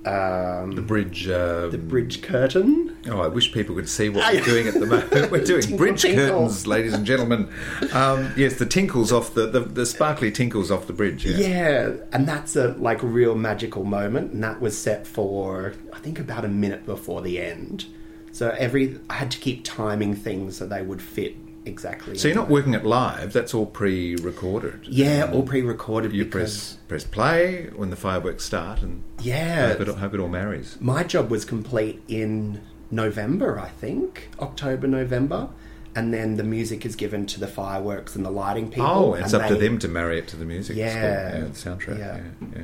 um, the bridge, um, the bridge curtain. Oh, I wish people could see what we're doing at the moment. We're doing Tinkle, bridge tinkle. curtains, ladies and gentlemen. Um, yes, the tinkles off the, the the sparkly tinkles off the bridge. Yeah. Yeah, and that's a like real magical moment, and that was set for I think about a minute before the end. So every I had to keep timing things so they would fit exactly. So you're not working it live. That's all pre-recorded. Yeah, all pre-recorded. You press press play when the fireworks start, and Yeah. hope it, hope it all marries. my job was complete in November, I think, October, November, and then the music is given to the fireworks and the lighting people. Oh, it's up to them to marry it to the music. Yeah. cool. yeah the soundtrack. Yeah. Yeah. yeah,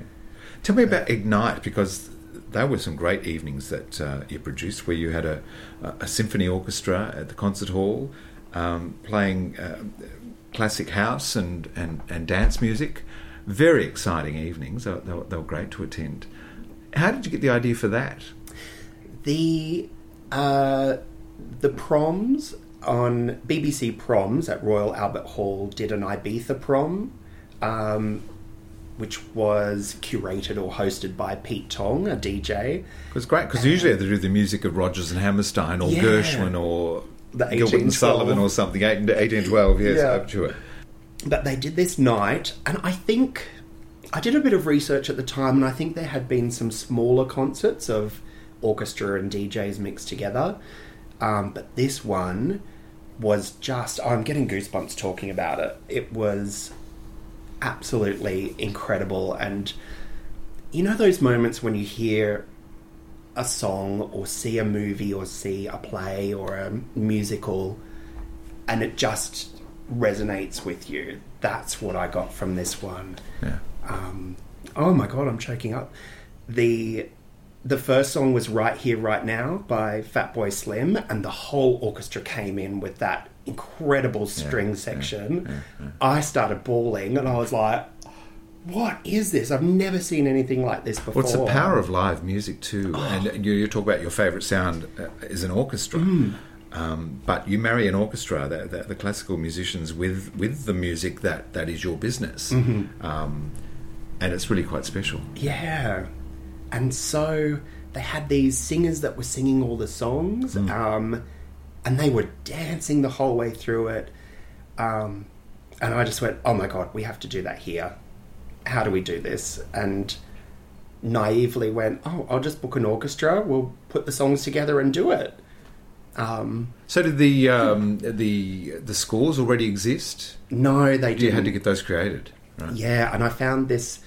Tell me about Ignite because there were some great evenings that uh, you produced where you had a, a symphony orchestra at the concert hall um, playing uh, classic house and, and, and dance music. Very exciting evenings. They, were- they, were, they were great to attend. How did you get the idea for that? the uh, the proms on BBC Proms at Royal Albert Hall did an Ibiza prom, um, which was curated or hosted by Pete Tong, a DJ. It was great because usually they do the music of Rodgers and Hammerstein or Yeah. Gershwin or The Gilbert and Sullivan or something. 1812, yes, Yeah. I'm sure. But they did this night, and I think I did a bit of research at the time, and I think there had been some smaller concerts of orchestra and DJs mixed together. Um, but this one was just, oh, I'm getting goosebumps talking about it. It was absolutely incredible. And you know, those moments when you hear a song or see a movie or see a play or a musical and it just resonates with you. That's what I got from this one. Yeah. Um, oh my god, I'm choking up. The the first song was Right Here, Right Now by Fatboy Slim, and the whole orchestra came in with that incredible string section. I started bawling and I was like, what is this? I've never seen anything like this before. Well, it's the power of live music too, and you, you talk about your favourite sound uh, is an orchestra. Mm. Um, but you marry an orchestra, the, the, the classical musicians, with with the music that, that is your business, Mhm. um, and it's really quite special. Yeah. And so they had these singers that were singing all the songs, Mm. um, and they were dancing the whole way through it. Um, and I just went, oh my God, we have to do that here. How do we do this? And naively went, oh, I'll just book an orchestra, we'll put the songs together and do it. Um, So did the um, the the scores already exist? No, they You didn't. had to get those created, right? Yeah, and I found this.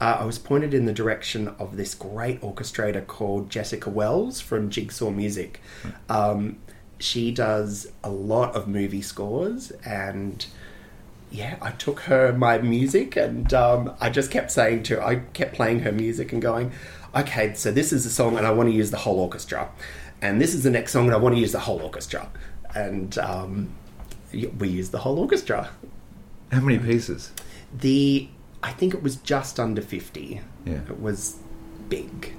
Uh, I was pointed in the direction of this great orchestrator called Jessica Wells from Jigsaw Music. Um, she does a lot of movie scores, and yeah, I took her my music, and um, I just kept saying to her, I kept playing her music and going, okay, so this is the song, and I want to use the whole orchestra, and this is the next song, and I want to use the whole orchestra, and um, we used the whole orchestra. How many pieces? The I think it was just under fifty. Yeah. It was big.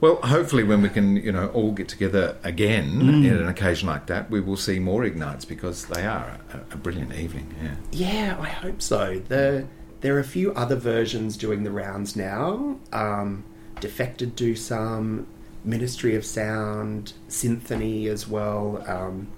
Well, hopefully, when we can, you know, all get together again Mm. in an occasion like that, we will see more ignites because they are a, a brilliant evening. Yeah. Yeah, I hope so. The there are a few other versions doing the rounds now. Um, Defected do some, Ministry of Sound, Symphony as well. Um,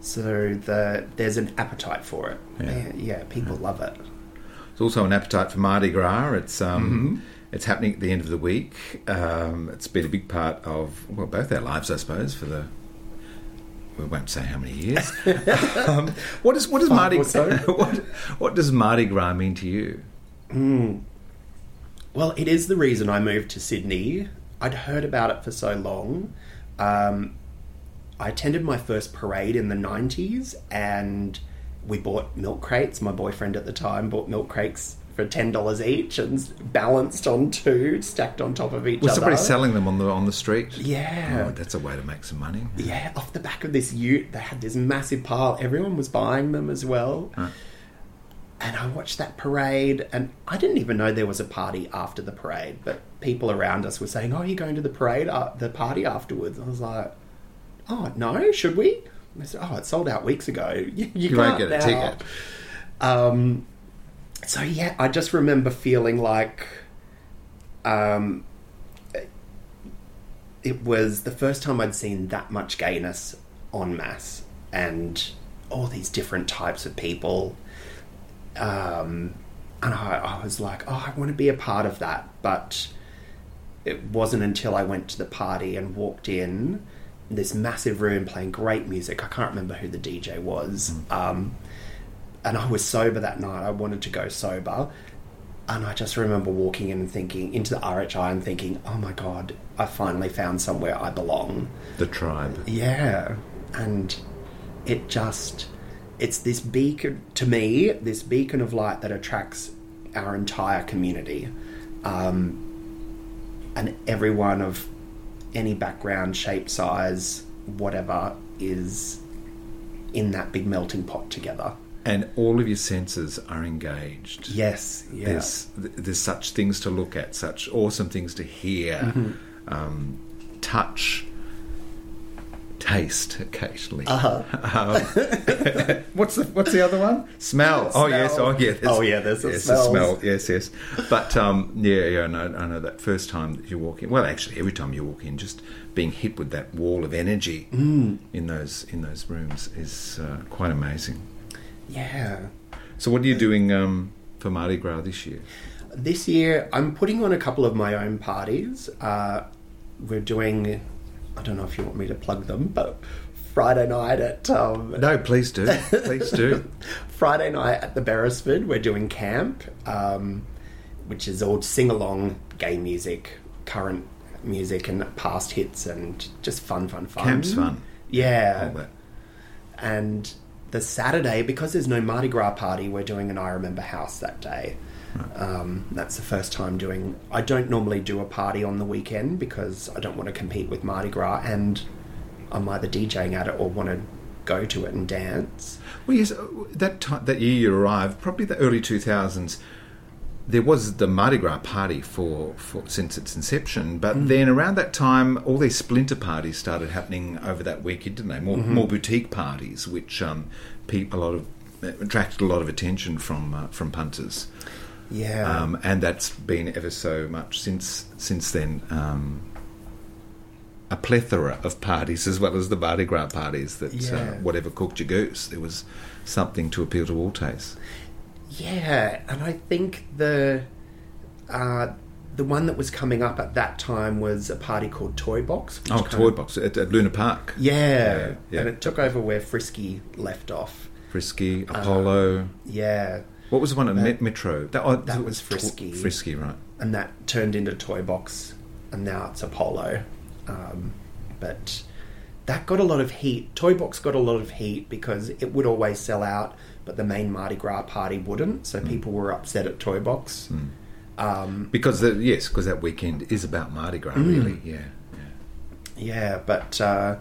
so the there's an appetite for it. Yeah. Yeah, yeah people love it. There's also an appetite for Mardi Gras. It's um, Mhm. It's happening at the end of the week. Um, it's been a big part of well both our lives, I suppose. For the we won't say how many years. um, what does what does Mardi so. what, what does Mardi Gras mean to you? Mm. Well, it is the reason I moved to Sydney. I'd heard about it for so long. Um, I attended my first parade in the 90s and we bought milk crates. My boyfriend at the time bought milk crates for ten dollars each and balanced on two, stacked on top of each other. Was other. somebody selling them on the on the street? Yeah. Oh, that's a way to make some money. Yeah, off the back of this ute, they had this massive pile. Everyone was buying them as well. Right. And I watched that parade, and I didn't even know there was a party after the parade. But people around us were saying, "Oh, you're going to the parade, uh, the party afterwards." I was like, "Oh no, should we?" And they said, "Oh, it sold out weeks ago. You, you, You won't can't get a now." ticket. Um, so yeah, I just remember feeling like, um, it was the first time I'd seen that much gayness en masse and all these different types of people. Um, and I, I was like, oh, I want to be a part of that. But it wasn't until I went to the party and walked in this massive room playing great music. I can't remember who the DJ was. Um, and I was sober that night. I wanted to go sober. And I just remember walking in and thinking, into the RHI and thinking, oh my God, I finally found somewhere I belong. The tribe. Yeah. And it just, it's this beacon, to me, this beacon of light that attracts our entire community. Um, and everyone of any background, shape, size, whatever, is in that big melting pot together. And all of your senses are engaged. Yes, yeah. There's there's such things to look at, such awesome things to hear, Mhm. um, touch, taste occasionally. Uh-huh. Um, what's the what's the other one? Smell. Oh yes. Oh yeah. Oh, yeah, there's a, yes, smells. smell. Yes, yes. But um, yeah, yeah. I know, I know that first time that you walk in. Well, actually, every time you walk in, just being hit with that wall of energy Mm. in those in those rooms is uh, quite amazing. Yeah. So, what are you doing um, for Mardi Gras this year? This year, I'm putting on a couple of my own parties. Uh, we're doing, I don't know if you want me to plug them, but Friday night at. Um, No, please do. Please do. Friday night at the Beresford, we're doing camp, um, which is all sing along gay music, current music, and past hits, and just fun, fun, fun. Camp's fun. Yeah. All that. And the Saturday, because there's no Mardi Gras party, we're doing an I Remember House that day. Um, that's the first time doing. I don't normally do a party on the weekend because I don't want to compete with Mardi Gras, and I'm either DJing at it or want to go to it and dance. Well, yes, that time, that year you arrived, probably the early two thousands. There was the Mardi Gras party for, for since its inception, but Mm. then around that time, all these splinter parties started happening over that weekend, didn't they? More, Mhm. more boutique parties, which um, a lot of attracted a lot of attention from uh, from punters. Yeah. um, and that's been ever so much since since then. Um, a plethora of parties, as well as the Mardi Gras parties. That Yeah. uh, whatever cooked your goose, there was something to appeal to all tastes. Yeah, and I think the uh, the one that was coming up at that time was a party called Toy Box. Oh, Toy of- Box at, at Luna Park. Yeah, Yeah, yeah. and it took over where Frisky left off. Frisky, Apollo. Yeah, What was the one at That- Metro? That, oh, that was Frisky. Frisky, right? and that turned into Toy Box, and now it's Apollo. Um, but that got a lot of heat. Toy Box got a lot of heat because it would always sell out, but the main Mardi Gras party wouldn't. So people were upset at Toy Box. Um, Because the, yes, because that weekend is about Mardi Gras, Mm. really. Yeah. Yeah, but uh,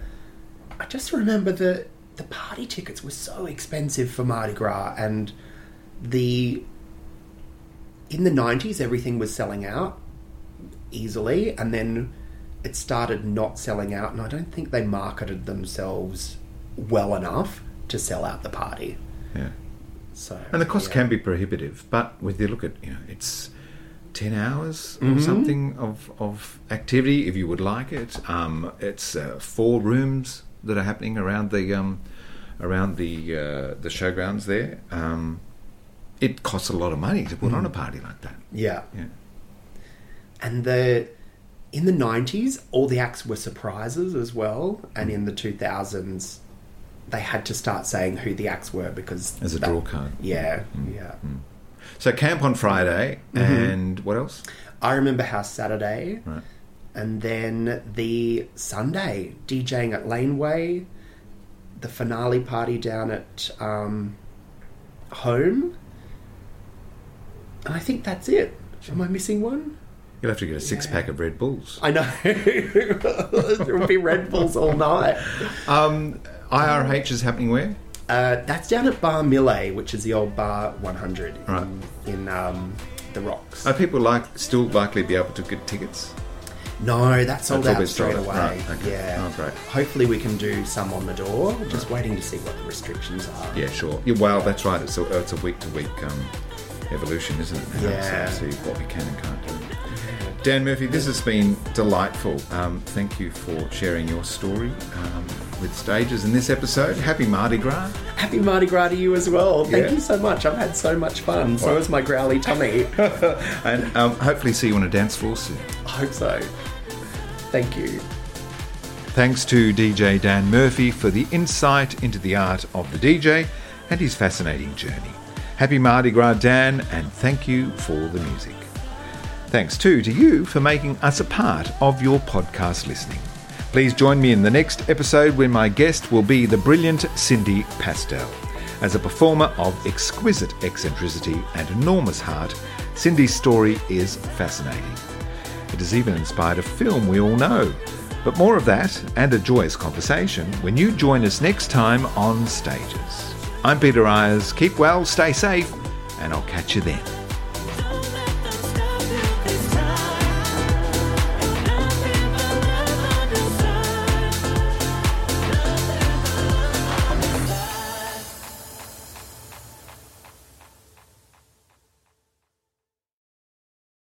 I just remember the the party tickets were so expensive for Mardi Gras, and the in the nineties everything was selling out easily, and then it started not selling out, and I don't think they marketed themselves well enough to sell out the party. Yeah. So And the cost yeah. can be prohibitive, but with you look at you know it's ten hours or Mhm. something of of activity if you would like it. Um, it's uh, four rooms that are happening around the um, around the uh, the showgrounds there. Um, it costs a lot of money to put on a party like that. Yeah. Yeah. And the in the nineties, all the acts were surprises as well, and in the two thousands, they had to start saying who the acts were because As a that- draw card. Yeah, yeah. So camp on Friday, Mhm. and what else? I remember House Saturday, Right. and then the Sunday DJing at Laneway, the finale party down at um, home. And I think that's it. Am I missing one? You'll have to get a six pack of Red Bulls. I know. there will be Red Bulls all night. Um, IRH is happening where? Uh, that's down at Bar Millet, which is the old Bar 100 Right. in, in um, the Rocks. Are people like still likely to be able to get tickets? No, that's sold That's all out been straight sold away. out. Right, okay. Yeah. Oh, great. Hopefully, we can do some on the door. Just waiting to see what the restrictions are. Yeah, sure. Yeah, well, that's right. It's a, it's a week to week evolution, isn't it? now? Yeah. So see what we can and can't. Dan Murphy, this has been delightful. Um, thank you for sharing your story um, with stages in this episode. Happy Mardi Gras. Happy Mardi Gras to you as well. Thank Yeah. you so much. I've had so much fun. So has my growly tummy. and um, hopefully see you on a dance floor soon. I hope so. Thank you. Thanks to DJ Dan Murphy for the insight into the art of the DJ and his fascinating journey. Happy Mardi Gras, Dan, and thank you for the music. Thanks too to you for making us a part of your podcast listening. Please join me in the next episode when my guest will be the brilliant Cindy Pastel. As a performer of exquisite eccentricity and enormous heart, Cindy's story is fascinating. It has even inspired a film we all know. But more of that and a joyous conversation when you join us next time on Stages. I'm Peter Eyers. Keep well, stay safe, and I'll catch you then.